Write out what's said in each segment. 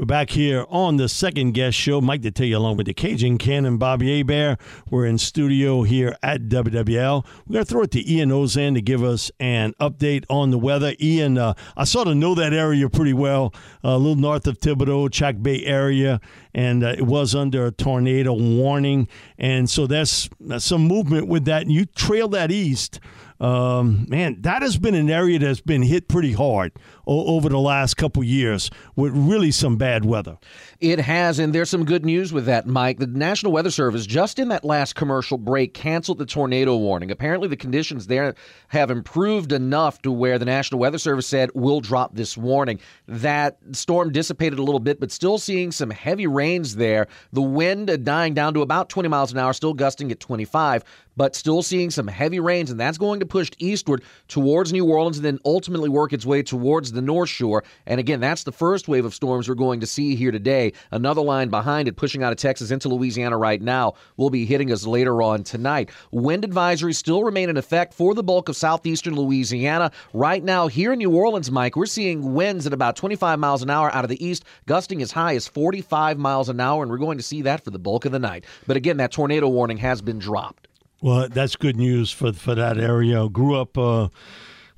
We're back here on the Second Guess show. Mike Detillier along with the Cajun Cannon and Bobby Hebert. We're in studio here at WWL. We're going to throw it to Ian Auzenne to give us an update on the weather. Ian, uh, I sort of know that area pretty well, uh, a little north of Thibodaux, Chack Bay area, and uh, it was under a tornado warning. And so there's, there's some movement with that. And you trail that east um, man, that has been an area that's been hit pretty hard o- over the last couple years with really some bad weather. It has, and there's some good news with that, Mike. The National Weather Service, just in that last commercial break, canceled the tornado warning. Apparently, the conditions there have improved enough to where the National Weather Service said we'll drop this warning. That storm dissipated a little bit, but still seeing some heavy rains there. The wind dying down to about 20 miles an hour, still gusting at 25 but still seeing some heavy rains, and that's going to push eastward towards New Orleans and then ultimately work its way towards the North Shore. And again, that's the first wave of storms we're going to see here today. Another line behind it, pushing out of Texas into Louisiana right now, will be hitting us later on tonight. Wind advisories still remain in effect for the bulk of southeastern Louisiana. Right now, here in New Orleans, Mike, we're seeing winds at about 25 miles an hour out of the east, gusting as high as 45 miles an hour, and we're going to see that for the bulk of the night. But again, that tornado warning has been dropped. Well, that's good news for for that area. Grew up uh,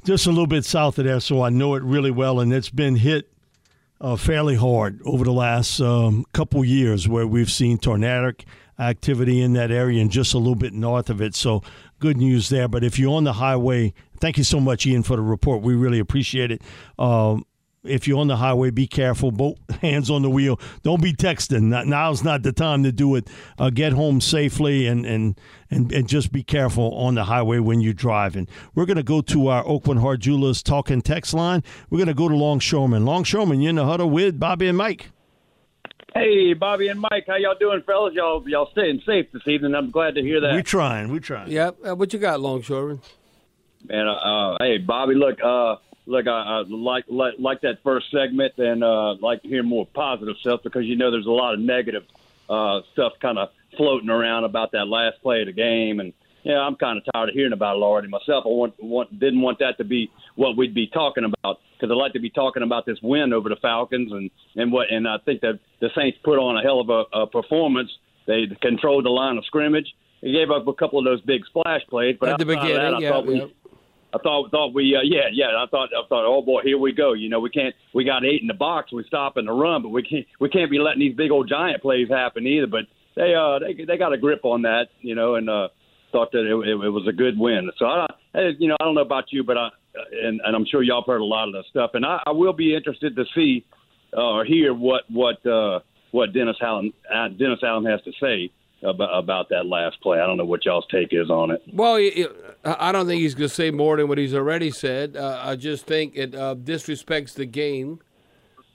just a little bit south of there, so I know it really well, and it's been hit uh, fairly hard over the last um, couple years, where we've seen tornadic activity in that area and just a little bit north of it. So good news there. But if you're on the highway, thank you so much, Ian, for the report. We really appreciate it. Um, if you're on the highway, be careful. Both hands on the wheel. Don't be texting. now's not the time to do it. Uh, get home safely and, and and and just be careful on the highway when you're driving. We're going to go to our Aucoin Hart Jewelers talking text line. We're going to go to Longshoreman. Longshoreman, you're in the huddle with Bobby and Mike. Hey, Bobby and Mike, how y'all doing, fellas? Y'all y'all staying safe this evening. I'm glad to hear that. We're trying. We're trying. Yep. Uh, what you got, Longshoreman? Man, uh, uh, hey, Bobby, look, uh, look, I, I like, like like that first segment, and uh, like to hear more positive stuff because you know there's a lot of negative uh, stuff kind of floating around about that last play of the game, and yeah, I'm kind of tired of hearing about it already myself. I want, want didn't want that to be what we'd be talking about because I'd like to be talking about this win over the Falcons and and what and I think that the Saints put on a hell of a, a performance. They controlled the line of scrimmage. They gave up a couple of those big splash plays, but at the beginning, that, I yeah, thought we, yeah. I thought thought we uh, yeah yeah I thought I thought oh boy here we go. You know we can't we got eight in the box. We stop in the run but we can't we can't be letting these big old giant plays happen either. But they uh they they got a grip on that you know and uh thought that it, it, it was a good win. So I you know I don't know about you but I and, and I'm sure y'all heard a lot of that stuff. And I, I will be interested to see uh, or hear what what uh what Dennis Allen uh, Dennis Allen has to say about, about that last play. I don't know what y'all's take is on it. Well, I don't think he's going to say more than what he's already said. Uh, I just think it uh, disrespects the game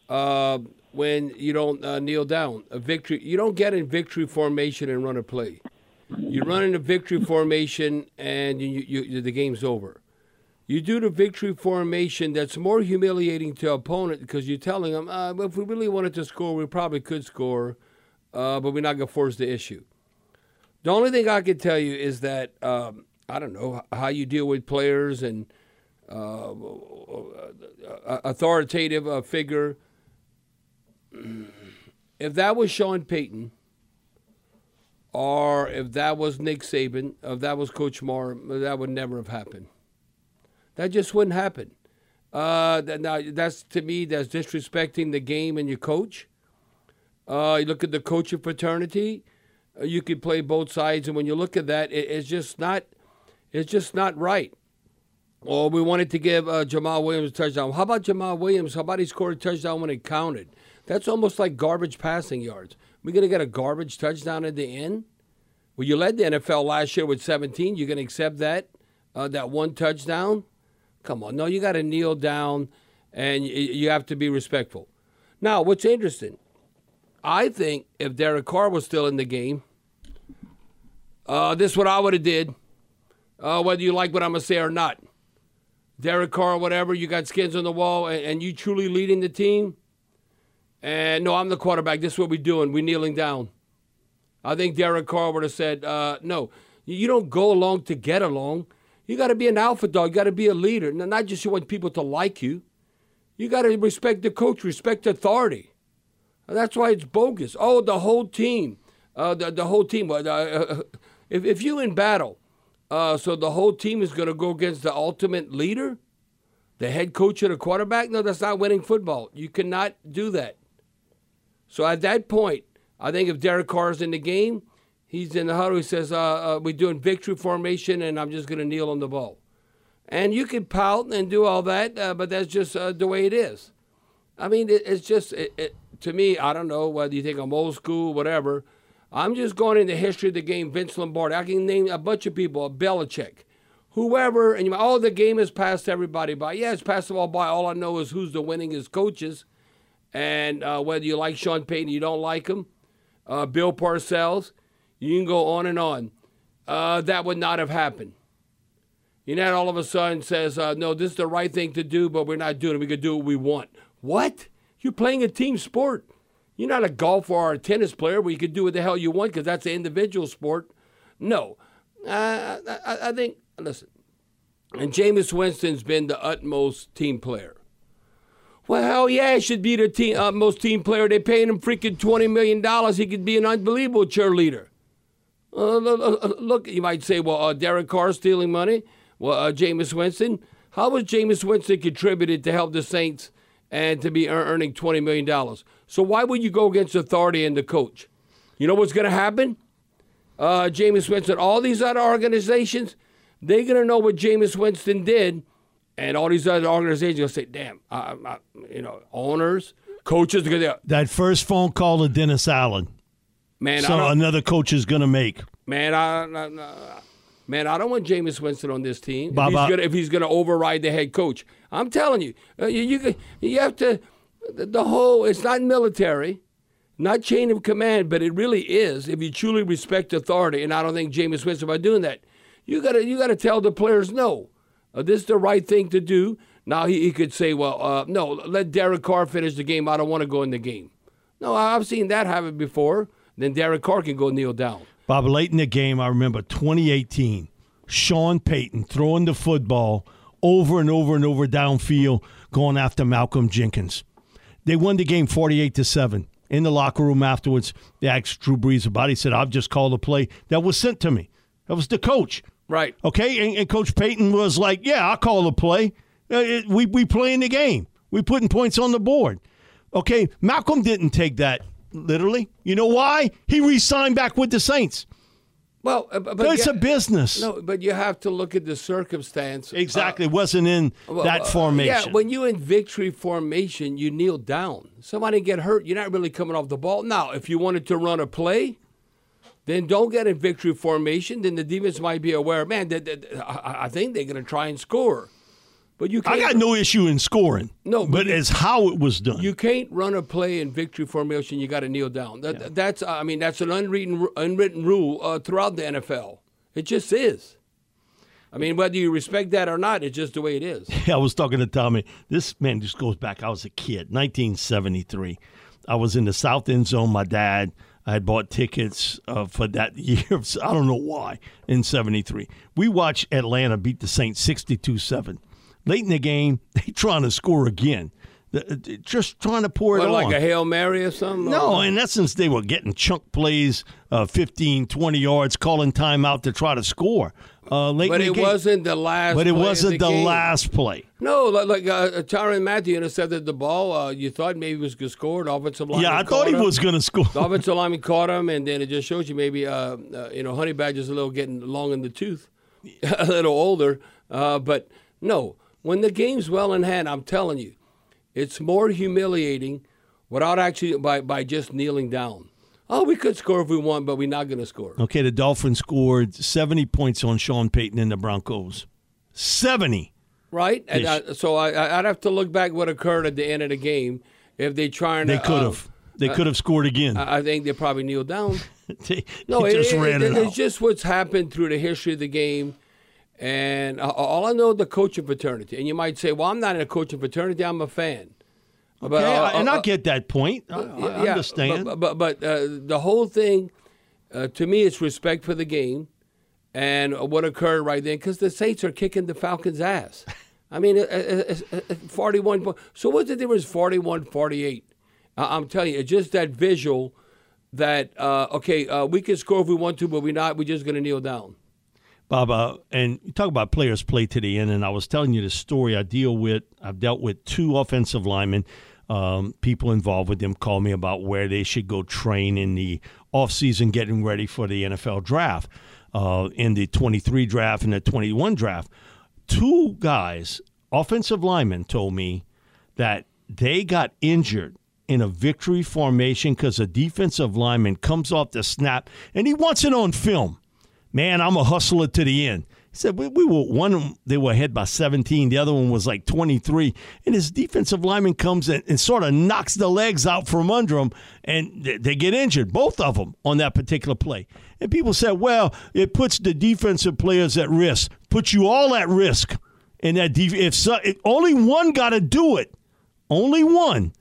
uh, when you don't uh, kneel down. A victory, you don't get in victory formation and run a play. You run in a victory formation and you, you, you, the game's over. You do the victory formation that's more humiliating to opponent because you're telling them, uh, if we really wanted to score, we probably could score, uh, but we're not going to force the issue. The only thing I can tell you is that um, I don't know how you deal with players and uh, authoritative uh, figure. If that was Sean Payton, or if that was Nick Saban, if that was Coach Moore, that would never have happened. That just wouldn't happen. Uh, now that's to me that's disrespecting the game and your coach. Uh, you look at the coaching fraternity. You could play both sides, and when you look at that, it, it's just not. It's just not right. Or we wanted to give uh, Jamaal Williams a touchdown. How about Jamaal Williams? How about he scored a touchdown when it counted? That's almost like garbage passing yards. We're going to get a garbage touchdown at the end? Well, you led the NFL last year with 17. You're going to accept that, uh, that one touchdown? Come on. No, you got to kneel down and you have to be respectful. Now, what's interesting, I think if Derek Carr was still in the game, uh, this is what I would have did, uh, whether you like what I'm going to say or not. Derek Carr, whatever, you got skins on the wall, and, and you truly leading the team. And no, I'm the quarterback. This is what we're doing. We're kneeling down. I think Derek Carr would have said, uh, no, you don't go along to get along. You got to be an alpha dog. You got to be a leader. Not just you want people to like you. You got to respect the coach, respect authority. That's why it's bogus. Oh, the whole team. Uh, the, the whole team. Uh if, if you in battle, uh, so the whole team is going to go against the ultimate leader, the head coach of the quarterback. No, that's not winning football. You cannot do that. So at that point, I think if Derek Carr is in the game, he's in the huddle. He says, uh, uh, "We're doing victory formation, and I'm just going to kneel on the ball." And you can pout and do all that, uh, but that's just uh, the way it is. I mean, it, it's just it, it, to me. I don't know whether you think I'm old school, whatever. I'm just going in the history of the game. Vince Lombardi. I can name a bunch of people. Belichick, whoever, and you oh, the game has passed everybody by. Yeah, it's passed all by. All I know is who's the winningest coaches, and uh, whether you like Sean Payton, you don't like him. Uh, Bill Parcells, you can go on and on. Uh, that would not have happened. You know, all of a sudden says, uh, no, this is the right thing to do, but we're not doing it. We can do what we want. What? You're playing a team sport. You're not a golfer or a tennis player where you can do what the hell you want because that's an individual sport. No. Uh, I, I think, listen, and Jameis Winston's been the utmost team player. Well, hell yeah, he should be the team, utmost team player. They're paying him freaking $20 million. He could be an unbelievable cheerleader. Uh, look, you might say, well, uh, Derek Carr stealing money. Well, uh, Jameis Winston. How was Jameis Winston contributed to help the Saints and to be earning $20 million? So why would you go against authority and the coach? You know what's going to happen? Uh, Jameis Winston, all these other organizations, they're going to know what Jameis Winston did, and all these other organizations will say, "Damn, I, I, you know, owners, coaches." are going to. That first phone call to Dennis Allen, man. So another coach is going to make. Man, I, I, man, I don't want Jameis Winston on this team. If he's, gonna, override the head coach, I'm telling you, uh, you, you, you have to the whole it's not military, not chain of command, but it really is. If you truly respect authority, and I don't think Jameis Winston by doing that, you gotta you gotta tell the players no, uh, this is the right thing to do. Now he, he could say, well, uh, no, let Derek Carr finish the game. I don't want to go in the game. No, I've seen that happen before. Then Derek Carr can go kneel down. Bob, late in the game, I remember 2018, Sean Payton throwing the football over and over and over downfield, going after Malcolm Jenkins. They won the game 48 to 7. In the locker room afterwards, they asked Drew Brees about it. He said, I've just called a play that was sent to me. That was the coach. Right. Okay. And, and Coach Payton was like, Yeah, I'll call the play. Uh, it, we, we play in the game. We putting points on the board. Okay. Malcolm didn't take that literally. You know why? He re signed back with the Saints. Well, uh, but, it's yeah, a business. No, but you have to look at the circumstance. Exactly, uh, wasn't in well, that uh, formation. Yeah, when you're in victory formation, you kneel down. Somebody get hurt, you're not really coming off the ball. Now, if you wanted to run a play, then don't get in victory formation. Then the defense might be aware, man. That, that, I, I think they're going to try and score. But you I got no issue in scoring. No, but, but it's how it was done. You can't run a play in victory formation. You got to kneel down. That, yeah. That's I mean that's an unwritten unwritten rule uh, throughout the NFL. It just is. I mean, whether you respect that or not, it's just the way it is. Yeah, I was talking to Tommy. This man just goes back. I was a kid, 1973. I was in the South End Zone. My dad, I had bought tickets uh, for that year. I don't know why. In '73, we watched Atlanta beat the Saints 62-7 late in the game, they trying to score again. Just trying to pour it what, on. Like a Hail Mary or something? No, in essence, they were getting chunk plays, uh, 15, 20 yards, calling timeout to try to score. uh, late but it game. wasn't the last. But it play wasn't the, game. last play. No, like, like uh, Tyrann Mathieu intercepted the ball. Uh, you thought maybe he was going to score. The offensive line. yeah, I thought he was going to score. The offensive lineman caught him, and then it just shows you maybe uh, uh, you know Honey Badger's a little getting long in the tooth, a little older. Uh, but no, when the game's well in hand, I'm telling you, it's more humiliating without actually by by just kneeling down. Oh, we could score if we want, but we're not going to score. Okay, the Dolphins scored 70 points on Sean Payton and the Broncos. 70. Right? And uh, so I, I'd have to look back what occurred at the end of the game if they trying They to. They could uh, have. They uh, could have scored again. I I think they probably kneeled down. they, No, they it, just it- ran it- it, it's just what's happened through the history of the game. And all I know the coaching fraternity. And you might say, well, I'm not in a coaching fraternity, I'm a fan. But, Okay, uh, and uh, I get that point. I, I yeah, understand. But, but, but uh, the whole thing, uh, to me, it's respect for the game and what occurred right then because the Saints are kicking the Falcons' ass. I mean, uh, uh, uh, uh, 41 po- So what's the difference, 41 48? I- I'm telling you, it's just that visual that, uh, okay, uh, we can score if we want to, but we're not. We're just going to kneel down. Bob, uh, and you talk about players play to the end, and I was telling you the story I deal with. I've dealt with two offensive linemen. Um, people involved with them call me about where they should go train in the offseason getting ready for the NFL draft, uh, in the 23 draft and the 21 draft. Two guys, offensive linemen, told me that they got injured in a victory formation because a defensive lineman comes off the snap and he wants it on film man, I'm a hustler to the end. He said we, we were one. They were ahead by 17. The other one was like 23. And his defensive lineman comes in and sort of knocks the legs out from under him, and they, they get injured, both of them, on that particular play. And people said, well, it puts the defensive players at risk, puts you all at risk. And that def- if, so, if only one got to do it, only one.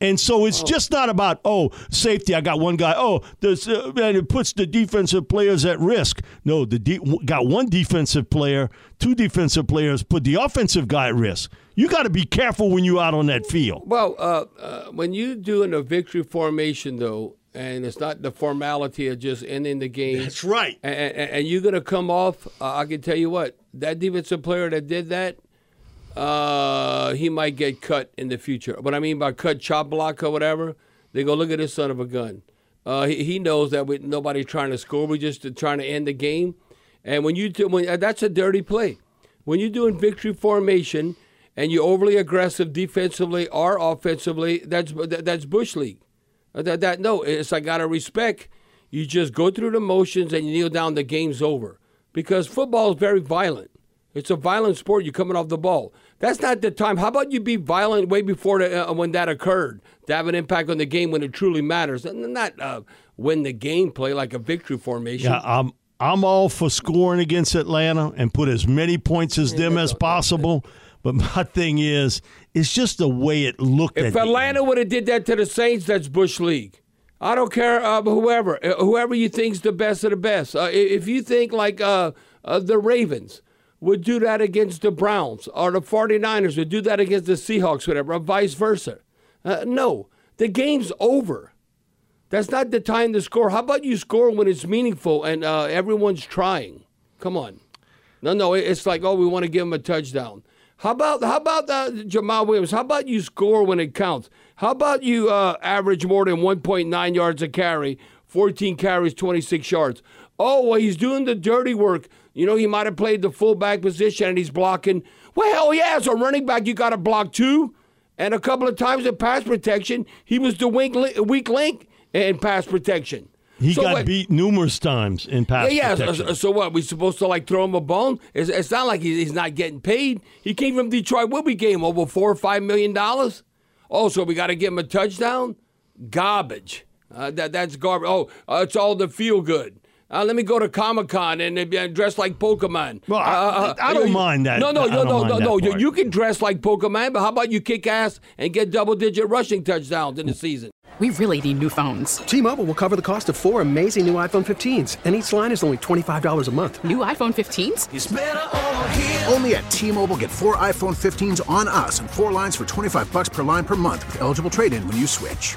And so it's just not about oh safety. I got one guy. Oh, this uh, and it puts the defensive players at risk. No, the de- got one defensive player, two defensive players put the offensive guy at risk. You got to be careful when you're out on that field. Well, uh, uh, when you do in a victory formation, though, and it's not the formality of just ending the game. That's right. And, and, and you're going to come off, uh, I can tell you what, that defensive player that did that, uh, he might get cut in the future. What I mean by cut, chop block or whatever, they go, look at this son of a gun. Uh, he, he knows that we, nobody's trying to score. We're just trying to end the game. And when you do, when, uh, that's a dirty play. When you're doing victory formation and you're overly aggressive defensively or offensively, that's that, that's bush league. Uh, That, that no, it's out of respect. You just go through the motions and you kneel down. The game's over because football is very violent. It's a violent sport. You're coming off the ball. That's not the time. How about you be violent way before the, uh, when that occurred to have an impact on the game when it truly matters, and not uh, win the game play like a victory formation. Yeah, I'm I'm all for scoring against Atlanta and put as many points as them as possible. But my thing is, it's just the way it looked. If Atlanta would have did that to the Saints, that's Bush League. I don't care uh, whoever, uh, whoever you think's the best of the best. Uh, if you think like uh, uh, the Ravens would do that against the Browns, or the 49ers would do that against the Seahawks, whatever, or vice versa. Uh, no, the game's over. That's not the time to score. How about you score when it's meaningful and uh, everyone's trying? Come on. No, no, it's like, oh, we want to give him a touchdown. How about how about uh, Jamaal Williams? How about you score when it counts? How about you uh, average more than 1.9 yards a carry, 14 carries, 26 yards? Oh, well, he's doing the dirty work. You know, he might have played the fullback position and he's blocking. Well, hell yeah, as a running back, you got to block too. And a couple of times in pass protection, he was the weak link, weak link in pass protection. He So got what- beat numerous times in pass yeah, yeah. protection. So, so what? We supposed to like throw him a bone? It's, it's not like he's, he's not getting paid. He came from Detroit. What we gave him over four or five million dollars? Oh, so we got to give him a touchdown? Garbage. Uh, that that's garbage. Oh, uh, it's all the feel good. Uh, let me go to Comic Con and uh, dress like Pokemon. Well, I- Uh, I don't you- mind that. No, no, no, no, no, no. You, you can dress like Pokemon, but how about you kick ass and get double digit rushing touchdowns in the season? We really need new phones. T-Mobile will cover the cost of four amazing new iPhone 15s, and each line is only $25 a month. New iPhone 15s? Only at T-Mobile get four iPhone 15s on us and four lines for 25 bucks per line per month with eligible trade-in when you switch.